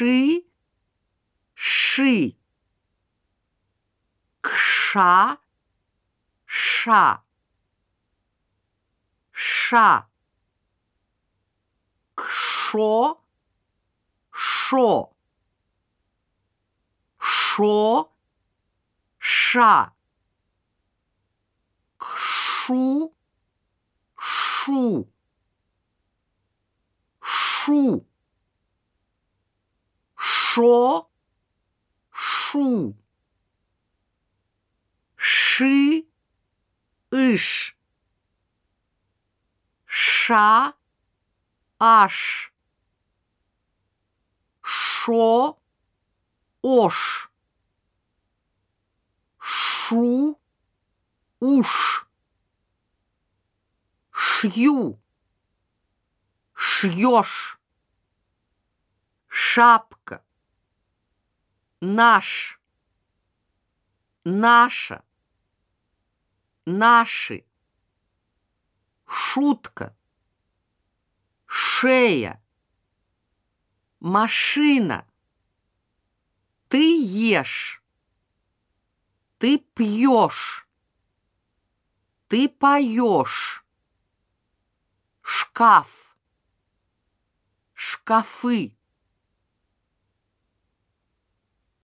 ши, ши, кша, ша, ша, кшо, шо, шо, ша, кшу, шу, шу, шо, шу, ши, иш, ша, аш, шо, ош, шу, уж, шью, шьешь, шапка, наш, наша, наши, шутка, шея, машина. Ты ешь, ты пьешь, ты поешь, шкаф, шкафы,